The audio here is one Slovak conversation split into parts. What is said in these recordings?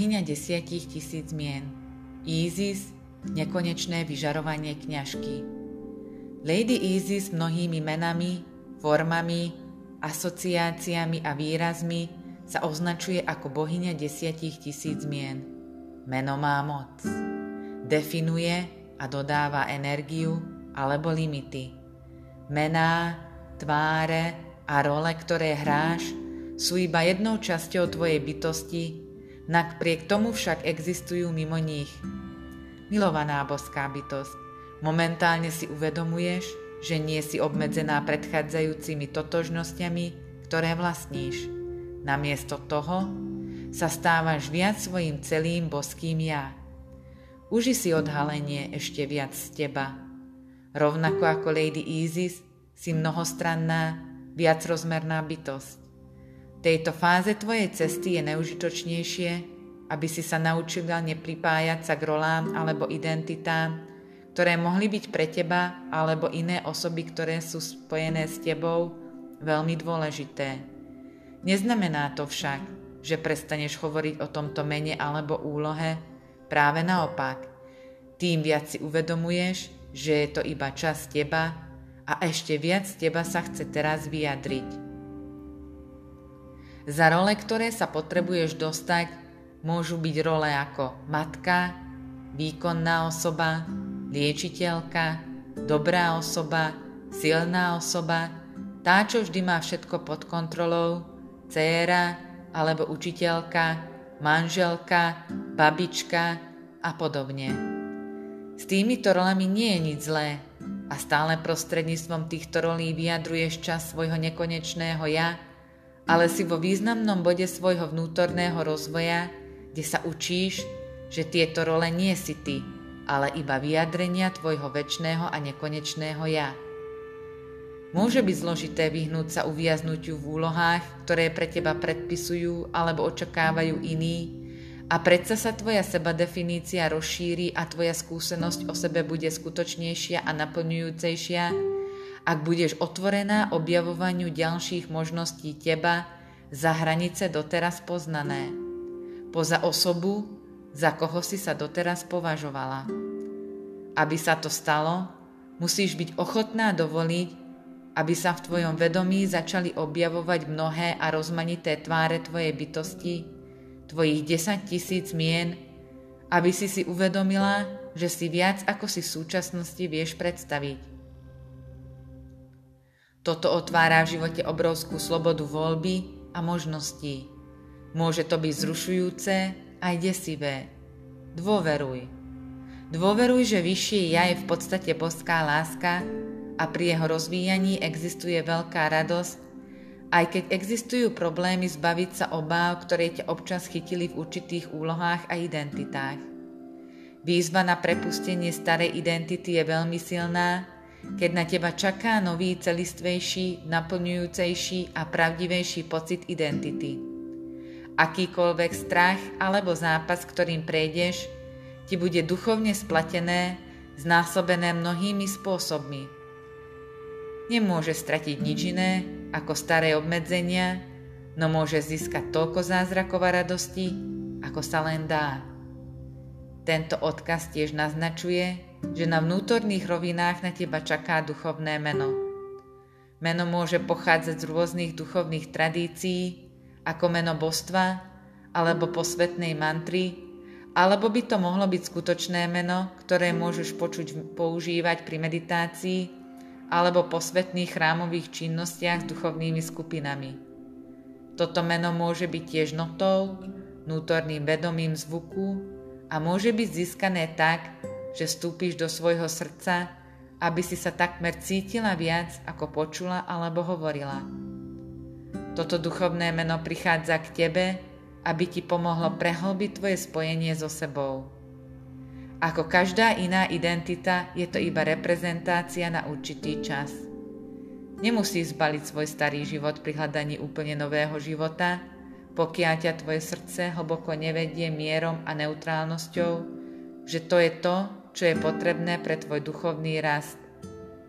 bohyňa desiatich tisíc mien. Isis, nekonečné vyžarovanie kňažky. Lady Isis mnohými menami, formami, asociáciami a výrazmi sa označuje ako bohyňa desiatich tisíc mien. Meno má moc. Definuje a dodáva energiu alebo limity. Mená, tváre a role, ktoré hráš, sú iba jednou časťou tvojej bytosti, napriek tomu však existujú mimo nich. Milovaná boská bytosť, momentálne si uvedomuješ, že nie si obmedzená predchádzajúcimi totožnosťami, ktoré vlastníš. Namiesto toho sa stávaš viac svojim celým boským ja. Uži si odhalenie ešte viac z teba. Rovnako ako Lady Isis si mnohostranná, viacrozmerná bytosť. Tejto fáze tvojej cesty je neužitočnejšie, aby si sa naučila nepripájať sa k rolám alebo identitám, ktoré mohli byť pre teba alebo iné osoby, ktoré sú spojené s tebou, veľmi dôležité. Neznamená to však, že prestaneš hovoriť o tomto mene alebo úlohe, práve naopak. Tým viac si uvedomuješ, že je to iba čas teba a ešte viac teba sa chce teraz vyjadriť. Za role, ktoré sa potrebuješ dostať, môžu byť role ako matka, výkonná osoba, liečiteľka, dobrá osoba, silná osoba, tá, čo vždy má všetko pod kontrolou, dcéra alebo učiteľka, manželka, babička a podobne. S týmito rolami nie je nič zlé a stále prostredníctvom týchto rolí vyjadruješ čas svojho nekonečného ja, ale si vo významnom bode svojho vnútorného rozvoja, kde sa učíš, že tieto role nie si ty, ale iba vyjadrenia tvojho väčšného a nekonečného ja. Môže byť zložité vyhnúť sa uviaznutiu v úlohách, ktoré pre teba predpisujú alebo očakávajú iní a predsa sa tvoja seba definícia rozšíri a tvoja skúsenosť o sebe bude skutočnejšia a naplňujúcejšia, ak budeš otvorená objavovaniu ďalších možností teba za hranice doteraz poznané. Poza osobu, za koho si sa doteraz považovala. Aby sa to stalo, musíš byť ochotná dovoliť, aby sa v tvojom vedomí začali objavovať mnohé a rozmanité tváre tvojej bytosti, tvojich 10 tisíc mien, aby si si uvedomila, že si viac ako si v súčasnosti vieš predstaviť. Toto otvára v živote obrovskú slobodu voľby a možností. Môže to byť zrušujúce, aj desivé. Dôveruj. Dôveruj, že vyššie ja je v podstate boská láska a pri jeho rozvíjaní existuje veľká radosť, aj keď existujú problémy zbaviť sa obáv, ktoré ťa občas chytili v určitých úlohách a identitách. Výzva na prepustenie starej identity je veľmi silná, keď na teba čaká nový celistvejší, naplňujúcejší a pravdivejší pocit identity. Akýkoľvek strach alebo zápas, ktorým prejdeš, ti bude duchovne splatené, znásobené mnohými spôsobmi. Nemôže stratiť nič iné ako staré obmedzenia, no môže získať toľko zázrakov a radosti, ako sa len dá. Tento odkaz tiež naznačuje, že na vnútorných rovinách na teba čaká duchovné meno. Meno môže pochádzať z rôznych duchovných tradícií, ako meno božstva alebo posvetnej mantry, alebo by to mohlo byť skutočné meno, ktoré môžeš počuť používať pri meditácii alebo posvetných chrámových činnostiach s duchovnými skupinami. Toto meno môže byť tiež notou, vnútorným vedomím zvuku a môže byť získané tak, že vstúpiš do svojho srdca, aby si sa takmer cítila viac, ako počula alebo hovorila. Toto duchovné meno prichádza k tebe, aby ti pomohlo prehlbiť tvoje spojenie so sebou. Ako každá iná identita, je to iba reprezentácia na určitý čas. Nemusíš zbaliť svoj starý život pri hľadaní úplne nového života, pokiaľ ťa tvoje srdce hlboko nevedie mierom a neutrálnosťou, že to je to, čo je potrebné pre tvoj duchovný rast.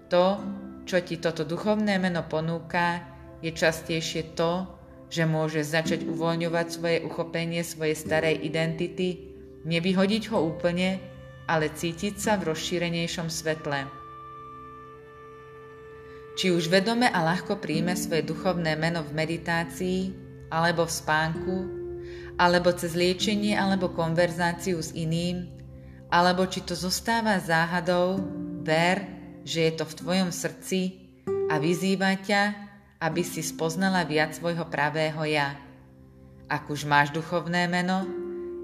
To, čo ti toto duchovné meno ponúka, je častejšie to, že môže začať uvoľňovať svoje uchopenie svojej starej identity, nevyhodiť ho úplne, ale cítiť sa v rozšírenejšom svetle. Či už vedome a ľahko príjme svoje duchovné meno v meditácii, alebo v spánku, alebo cez liečenie alebo konverzáciu s iným, alebo či to zostáva záhadou, ver, že je to v tvojom srdci a vyzýva ťa, aby si spoznala viac svojho pravého ja. Ak už máš duchovné meno,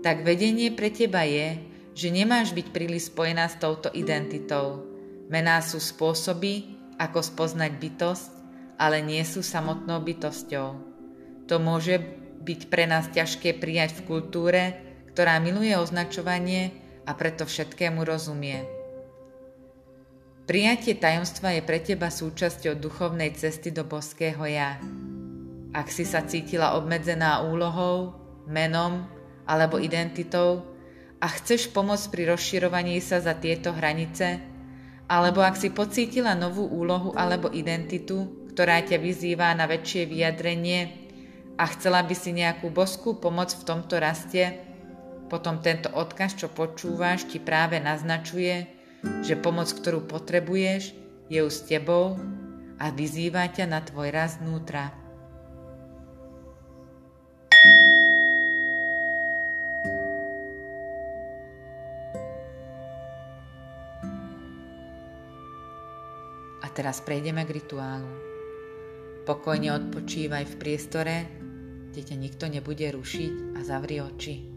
tak vedenie pre teba je, že nemáš byť príliš spojená s touto identitou. Mená sú spôsoby, ako spoznať bytosť, ale nie sú samotnou bytosťou. To môže byť pre nás ťažké prijať v kultúre, ktorá miluje označovanie a preto všetkému rozumie. Prijatie tajomstva je pre teba súčasťou duchovnej cesty do boského ja. Ak si sa cítila obmedzená úlohou, menom alebo identitou a chceš pomôcť pri rozširovaní sa za tieto hranice, alebo ak si pocítila novú úlohu alebo identitu, ktorá ťa vyzýva na väčšie vyjadrenie a chcela by si nejakú boskú pomoc v tomto raste, potom tento odkaz, čo počúvaš, ti práve naznačuje, že pomoc, ktorú potrebuješ, je už s tebou a vyzýva ťa na tvoj raz vnútra. A teraz prejdeme k rituálu. Pokojne odpočívaj v priestore, kde ťa nikto nebude rušiť a zavri oči.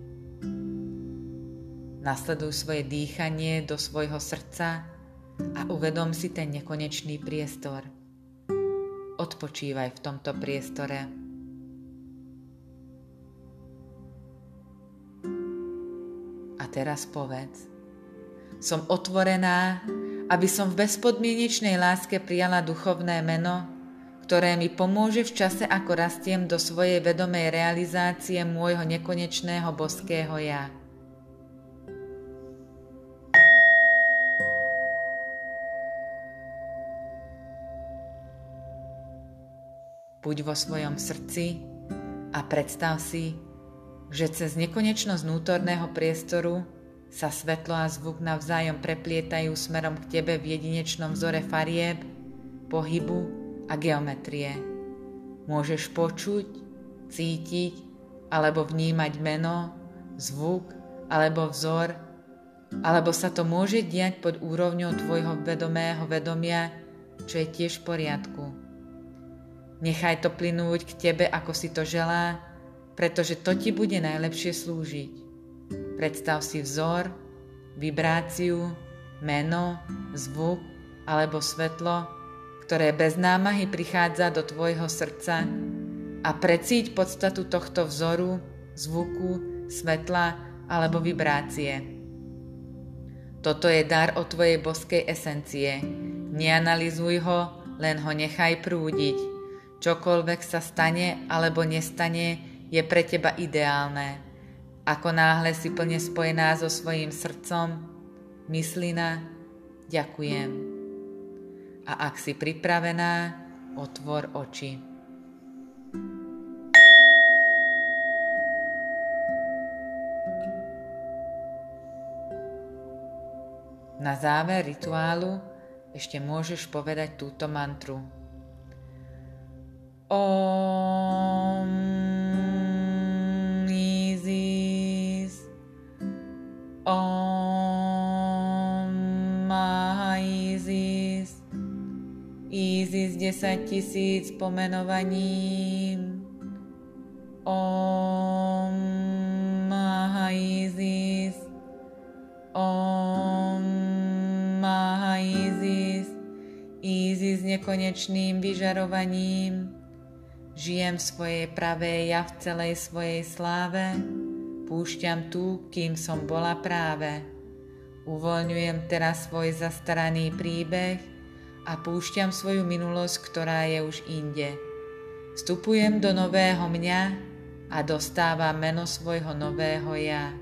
Nasleduj svoje dýchanie do svojho srdca a uvedom si ten nekonečný priestor. Odpočívaj v tomto priestore. A teraz povedz. Som otvorená, aby som v bezpodmienečnej láske prijala duchovné meno, ktoré mi pomôže v čase, ako rastiem do svojej vedomej realizácie môjho nekonečného boského ja. Buď vo svojom srdci a predstav si, že cez nekonečnosť vnútorného priestoru sa svetlo a zvuk navzájom preplietajú smerom k tebe v jedinečnom vzore farieb, pohybu a geometrie. Môžeš počuť, cítiť alebo vnímať meno, zvuk alebo vzor, alebo sa to môže diať pod úrovňou tvojho vedomého vedomia, čo je tiež v poriadku. Nechaj to plynúť k tebe, ako si to želá, pretože to ti bude najlepšie slúžiť. Predstav si vzor, vibráciu, meno, zvuk alebo svetlo, ktoré bez námahy prichádza do tvojho srdca a precíť podstatu tohto vzoru, zvuku, svetla alebo vibrácie. Toto je dar od tvojej boskej esencie. Neanalizuj ho, len ho nechaj prúdiť. Čokoľvek sa stane alebo nestane, je pre teba ideálne. Ako náhle si plne spojená so svojím srdcom, myslina, ďakujem. A ak si pripravená, otvor oči. Na záver rituálu ešte môžeš povedať túto mantru. Om Isis Om Maha Isis Isis 10 tisíc pomenovaním. Om Maha Isis Om Maha Isis Isis nekonečným vyžarovaním Žijem svoje pravé ja v celej svojej sláve, púšťam tu, kým som bola práve. Uvoľňujem teraz svoj zastaraný príbeh a púšťam svoju minulosť, ktorá je už inde. Vstupujem do nového mňa a dostávam meno svojho nového ja.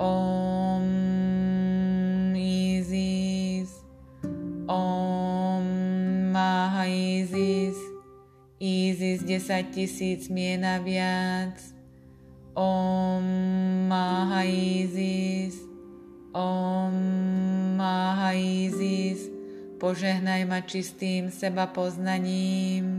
Om 10 tisíc mien a viac. Om Maha Isis, Om Maha Isis, požehnaj ma čistým seba poznaním.